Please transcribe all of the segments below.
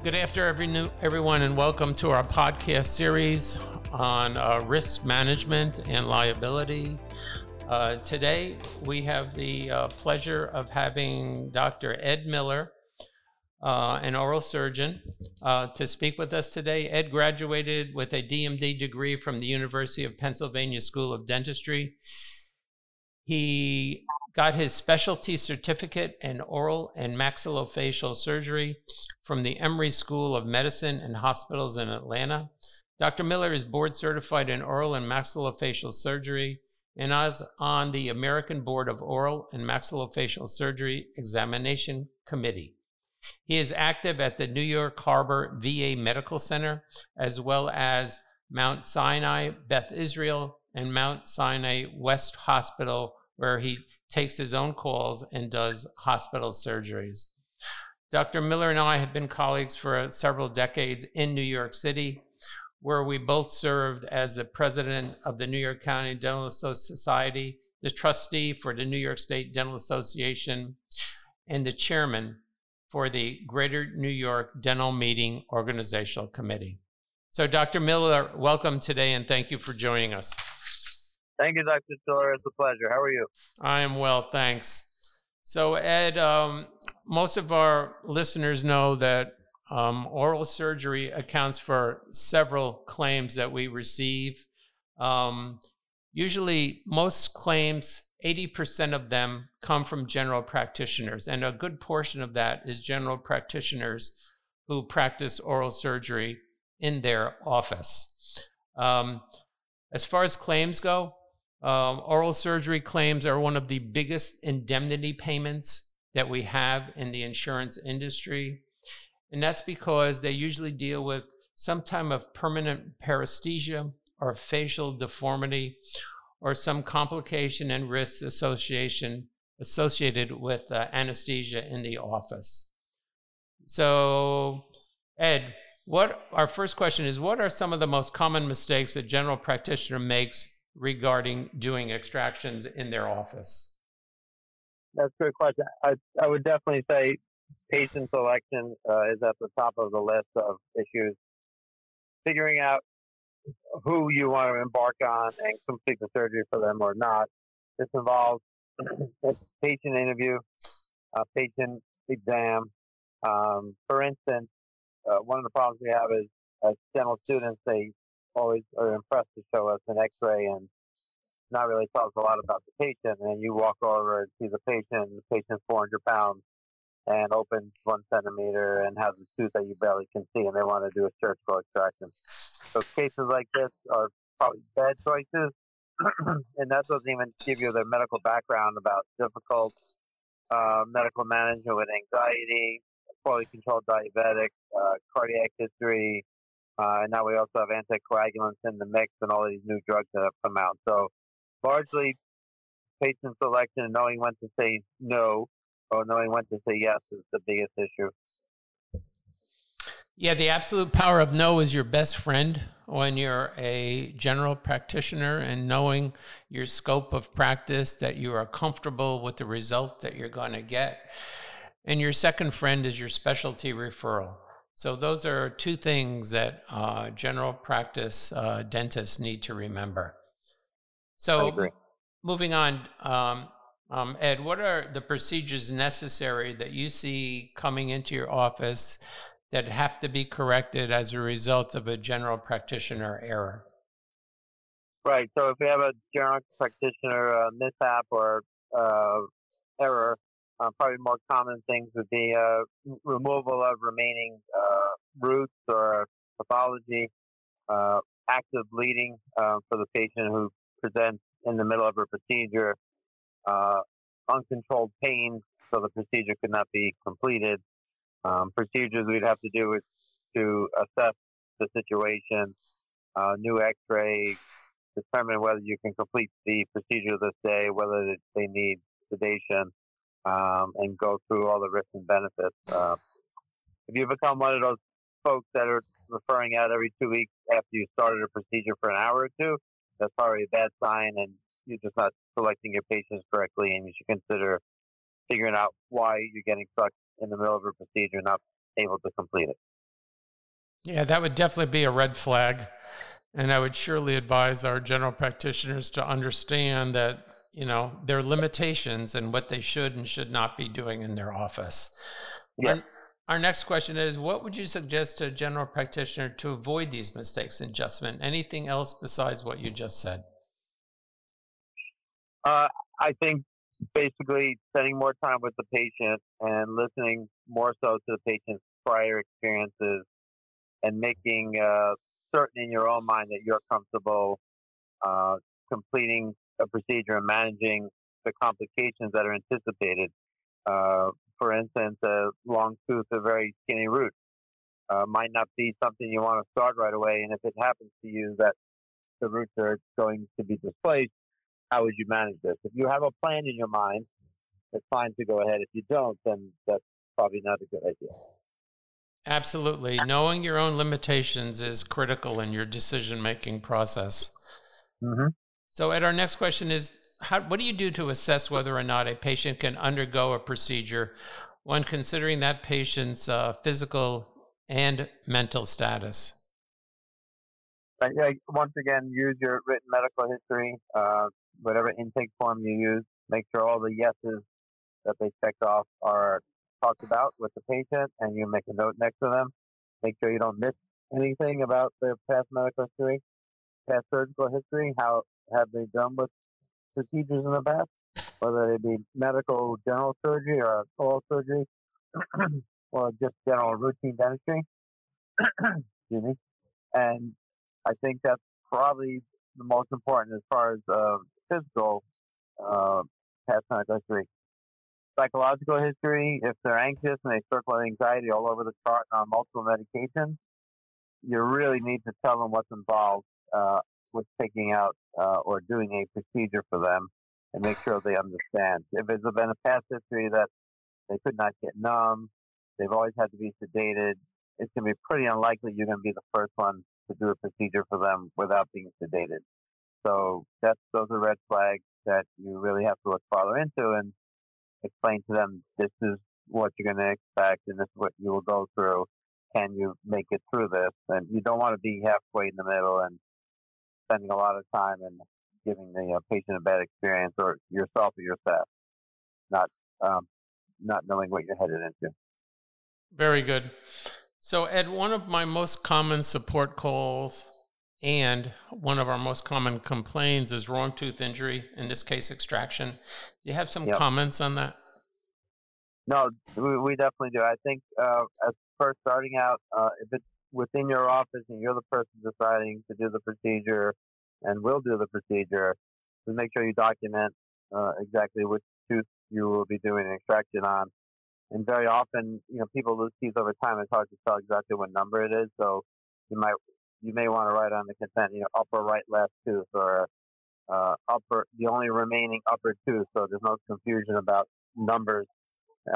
Good afternoon, everyone, and welcome to our podcast series on uh, risk management and liability. Uh, today, we have the uh, pleasure of having Dr. Ed Miller, uh, an oral surgeon, uh, to speak with us today. Ed graduated with a DMD degree from the University of Pennsylvania School of Dentistry. He got his specialty certificate in oral and maxillofacial surgery from the Emory School of Medicine and Hospitals in Atlanta. Dr. Miller is board certified in oral and maxillofacial surgery and is on the American Board of Oral and Maxillofacial Surgery Examination Committee. He is active at the New York Harbor VA Medical Center, as well as Mount Sinai Beth Israel and Mount Sinai West Hospital, where he takes his own calls and does hospital surgeries. Dr. Miller and I have been colleagues for several decades in New York City, where we both served as the president of the New York County Dental Society, the trustee for the New York State Dental Association, and the chairman for the Greater New York Dental Meeting Organizational Committee. So, Dr. Miller, welcome today and thank you for joining us. Thank you, Dr. Tiller. It's a pleasure. How are you? I am well, thanks. So, Ed, um, most of our listeners know that um, oral surgery accounts for several claims that we receive. Um, usually, most claims, 80% of them come from general practitioners, and a good portion of that is general practitioners who practice oral surgery in their office. Um, as far as claims go, um, oral surgery claims are one of the biggest indemnity payments that we have in the insurance industry. And that's because they usually deal with some type of permanent paresthesia or facial deformity or some complication and risk association associated with uh, anesthesia in the office. So, Ed, what our first question is what are some of the most common mistakes that general practitioner makes regarding doing extractions in their office? That's a good question. I, I would definitely say patient selection uh, is at the top of the list of issues. Figuring out who you want to embark on and complete the surgery for them or not. This involves patient interview, a patient exam. Um, for instance, uh, one of the problems we have is as dental students, they always are impressed to show us an X-ray and not really tell us a lot about the patient. And you walk over and see the patient, the patient's 400 pounds and opens one centimeter and has a tooth that you barely can see, and they want to do a surgical extraction. So cases like this are probably bad choices, and that doesn't even give you their medical background about difficult uh, medical management with anxiety, poorly controlled diabetic, uh, cardiac history, uh, and now we also have anticoagulants in the mix and all these new drugs that have come out. So largely patient selection and knowing when to say no or knowing when to say yes is the biggest issue. Yeah, the absolute power of no is your best friend when you're a general practitioner and knowing your scope of practice, that you are comfortable with the result that you're going to get. And your second friend is your specialty referral. So, those are two things that uh, general practice uh, dentists need to remember. So, moving on, um, um, Ed, what are the procedures necessary that you see coming into your office that have to be corrected as a result of a general practitioner error? Right. So, if we have a general practitioner uh, mishap or uh, uh, probably more common things would be uh, removal of remaining uh, roots or pathology, uh, active bleeding for the patient who presents in the middle of a procedure, uh, uncontrolled pain, so the procedure could not be completed. Um, procedures we'd have to do is to assess the situation, uh, new X-ray, determine whether you can complete the procedure this day, whether they need sedation, um, and go through all the risks and benefits. Uh, if you become one of those folks that are referring out every two weeks after you started a procedure for an hour or two, that's probably a bad sign, and you're just not selecting your patients correctly, and you should consider figuring out why you're getting stuck in the middle of a procedure, and not able to complete it. Yeah, that would definitely be a red flag. And I would surely advise our general practitioners to understand that, you know, their limitations and what they should and should not be doing in their office. Yeah. Our, our next question is what would you suggest to a general practitioner to avoid these mistakes in adjustment? Anything else besides what you just said? Uh, I think basically spending more time with the patient and listening more so to the patient's prior experiences and making uh, certain in your own mind that you're comfortable uh, completing a procedure and managing the complications that are anticipated. Uh, for instance, a long tooth, a very skinny root, uh, might not be something you want to start right away. And if it happens to you that the roots are going to be displaced, how would you manage this? If you have a plan in your mind, it's fine to go ahead. If you don't, then that's probably not a good idea. Absolutely. Knowing your own limitations is critical in your decision making process. Mm-hmm. So, Ed, our next question is how, what do you do to assess whether or not a patient can undergo a procedure when considering that patient's uh, physical and mental status? Yeah, once again, use your written medical history, uh, whatever intake form you use. Make sure all the yeses that they checked off are talked about with the patient, and you make a note next to them. Make sure you don't miss anything about their past medical history, past surgical history. How have they done with procedures in the past, whether they be medical general surgery or oral surgery, or just general routine dentistry. Excuse me. And I think that's probably the most important as far as uh, physical uh, past medical history psychological history, if they're anxious and they circle anxiety all over the chart and on multiple medications, you really need to tell them what's involved uh, with taking out uh, or doing a procedure for them and make sure they understand. If there's been a past history that they could not get numb, they've always had to be sedated, it's going to be pretty unlikely you're going to be the first one to do a procedure for them without being sedated. So that's those are red flags that you really have to look farther into. And explain to them this is what you're going to expect and this is what you will go through. Can you make it through this? And you don't want to be halfway in the middle and spending a lot of time and giving the uh, patient a bad experience or yourself or your staff, not um, not knowing what you're headed into. Very good. So, Ed, one of my most common support calls and one of our most common complaints is wrong tooth injury, in this case, extraction. Do you have some yep. comments on that? No, we, we definitely do. I think uh, as first starting out, uh, if it's within your office and you're the person deciding to do the procedure and will do the procedure, just make sure you document uh, exactly which tooth you will be doing an extraction on. And very often, you know, people lose teeth over time. It's hard to tell exactly what number it is. So you might you may want to write on the consent, you know, upper right left tooth or uh, upper the only remaining upper tooth, so there's no confusion about numbers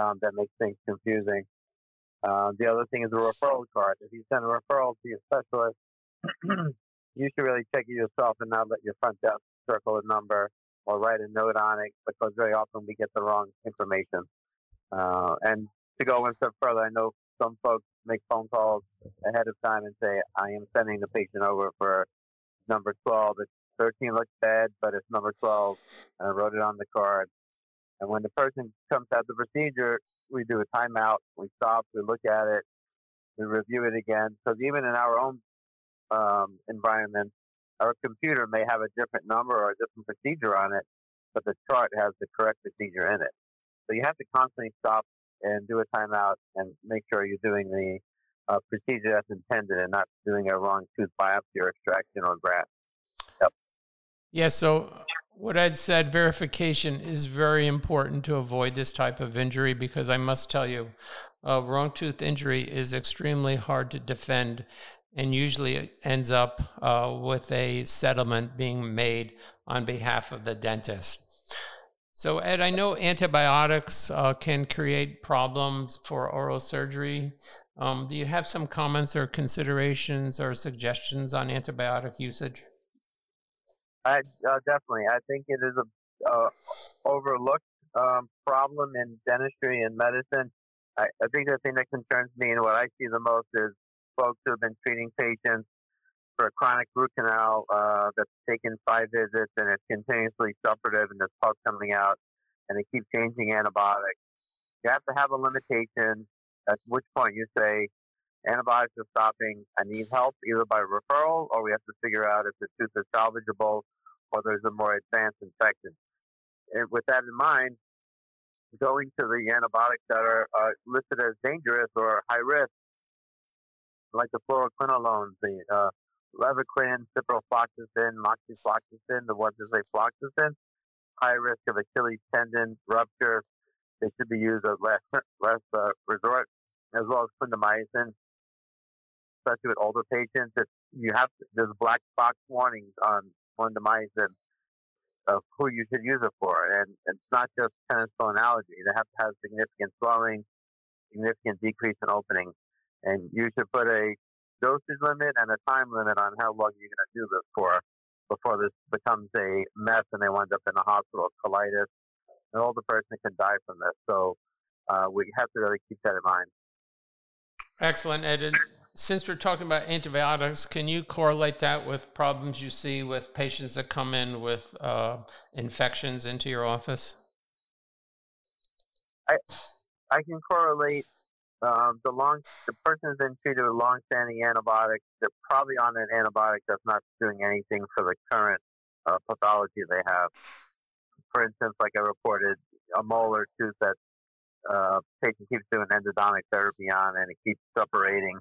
um, that makes things confusing. Uh, the other thing is a referral card. If you send a referral to your specialist, you should really check it yourself and not let your front desk circle a number or write a note on it because very often we get the wrong information. Uh, and to go one step further, I know some folks make phone calls ahead of time and say, I am sending the patient over for number 12. It's 13 looks bad, but it's number 12. And I wrote it on the card. And when the person comes out the procedure, we do a timeout. We stop, we look at it, we review it again. Because even in our own um, environment, our computer may have a different number or a different procedure on it, but the chart has the correct procedure in it. So you have to constantly stop and do a timeout and make sure you're doing the uh, procedure that's intended and not doing a wrong tooth biopsy or extraction or graft. Yep. Yeah, so what I'd said, verification is very important to avoid this type of injury because I must tell you, a wrong tooth injury is extremely hard to defend and usually it ends up uh, with a settlement being made on behalf of the dentist. So, Ed, I know antibiotics uh, can create problems for oral surgery. Um, do you have some comments or considerations or suggestions on antibiotic usage? I uh, definitely. I think it is a uh, overlooked um, problem in dentistry and medicine. I, I, think the thing that concerns me and what I see the most is folks who have been treating patients for a chronic root canal uh, that's taken five visits and it's continuously suppurative and there's pus coming out and they keep changing antibiotics. You have to have a limitation at which point you say antibiotics are stopping. I need help either by referral or we have to figure out if the tooth is salvageable or there's a more advanced infection. And with that in mind, going to the antibiotics that are uh, listed as dangerous or high risk, like the fluoroquinolones, the uh, ciprofloxacin, moxifloxacin, the ones that say floxacin, high risk of Achilles tendon rupture. They should be used as last, last uh, resort, as well as clindamycin, especially with older patients. If you have there's black box warnings on clindamycin of who you should use it for, and it's not just penicillin allergy. They have to have significant swelling, significant decrease in opening, and you should put a dosage limit and a time limit on how long you're going to do this for before this becomes a mess and they wind up in the hospital with colitis. An older person can die from this. So uh, we have to really keep that in mind. Excellent, Ed. Since we're talking about antibiotics, can you correlate that with problems you see with patients that come in with uh, infections into your office? I I can correlate um, the long the person has been treated with long-standing antibiotics. They're probably on an antibiotic that's not doing anything for the current uh, pathology they have. For instance, like I reported, a molar tooth that uh, patient keeps doing endodontic therapy on, and it keeps suppurating.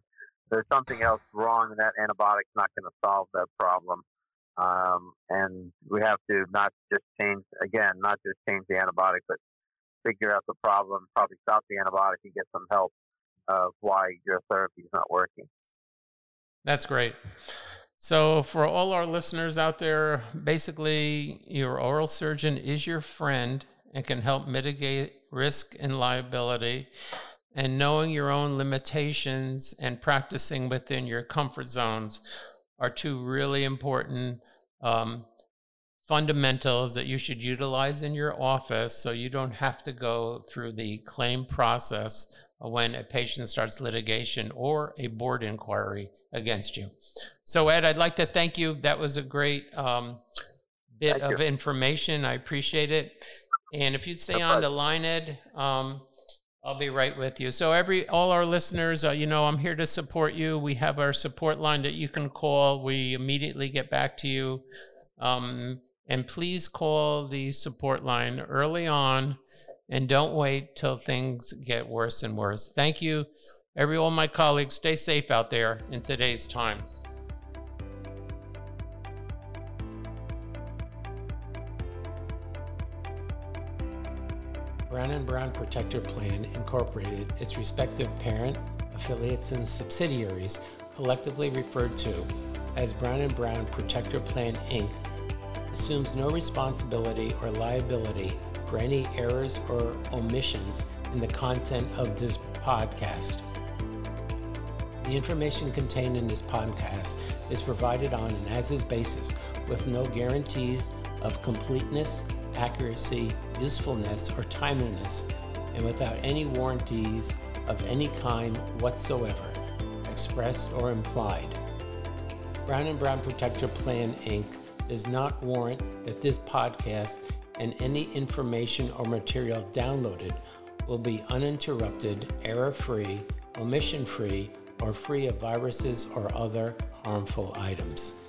There's something else wrong, and that antibiotic's not going to solve that problem. Um, and we have to not just change again, not just change the antibiotic, but figure out the problem, probably stop the antibiotic and get some help of why your therapy is not working. That's great. So, for all our listeners out there, basically, your oral surgeon is your friend and can help mitigate risk and liability. And knowing your own limitations and practicing within your comfort zones are two really important um, fundamentals that you should utilize in your office so you don't have to go through the claim process when a patient starts litigation or a board inquiry against you. So, Ed, I'd like to thank you. That was a great um, bit thank of you. information. I appreciate it. And if you'd stay no on the line, Ed, um, I'll be right with you. So, every all our listeners, uh, you know, I'm here to support you. We have our support line that you can call. We immediately get back to you. Um, and please call the support line early on and don't wait till things get worse and worse. Thank you, every of my colleagues. Stay safe out there in today's times. Brown and Brown Protector Plan incorporated its respective parent, affiliates, and subsidiaries, collectively referred to as Brown and Brown Protector Plan Inc., assumes no responsibility or liability for any errors or omissions in the content of this podcast. The information contained in this podcast is provided on an as is basis with no guarantees of completeness, accuracy, usefulness, or timeliness, and without any warranties of any kind whatsoever, expressed or implied. Brown and Brown Protector Plan Inc. does not warrant that this podcast and any information or material downloaded will be uninterrupted, error free, omission free, or free of viruses or other harmful items.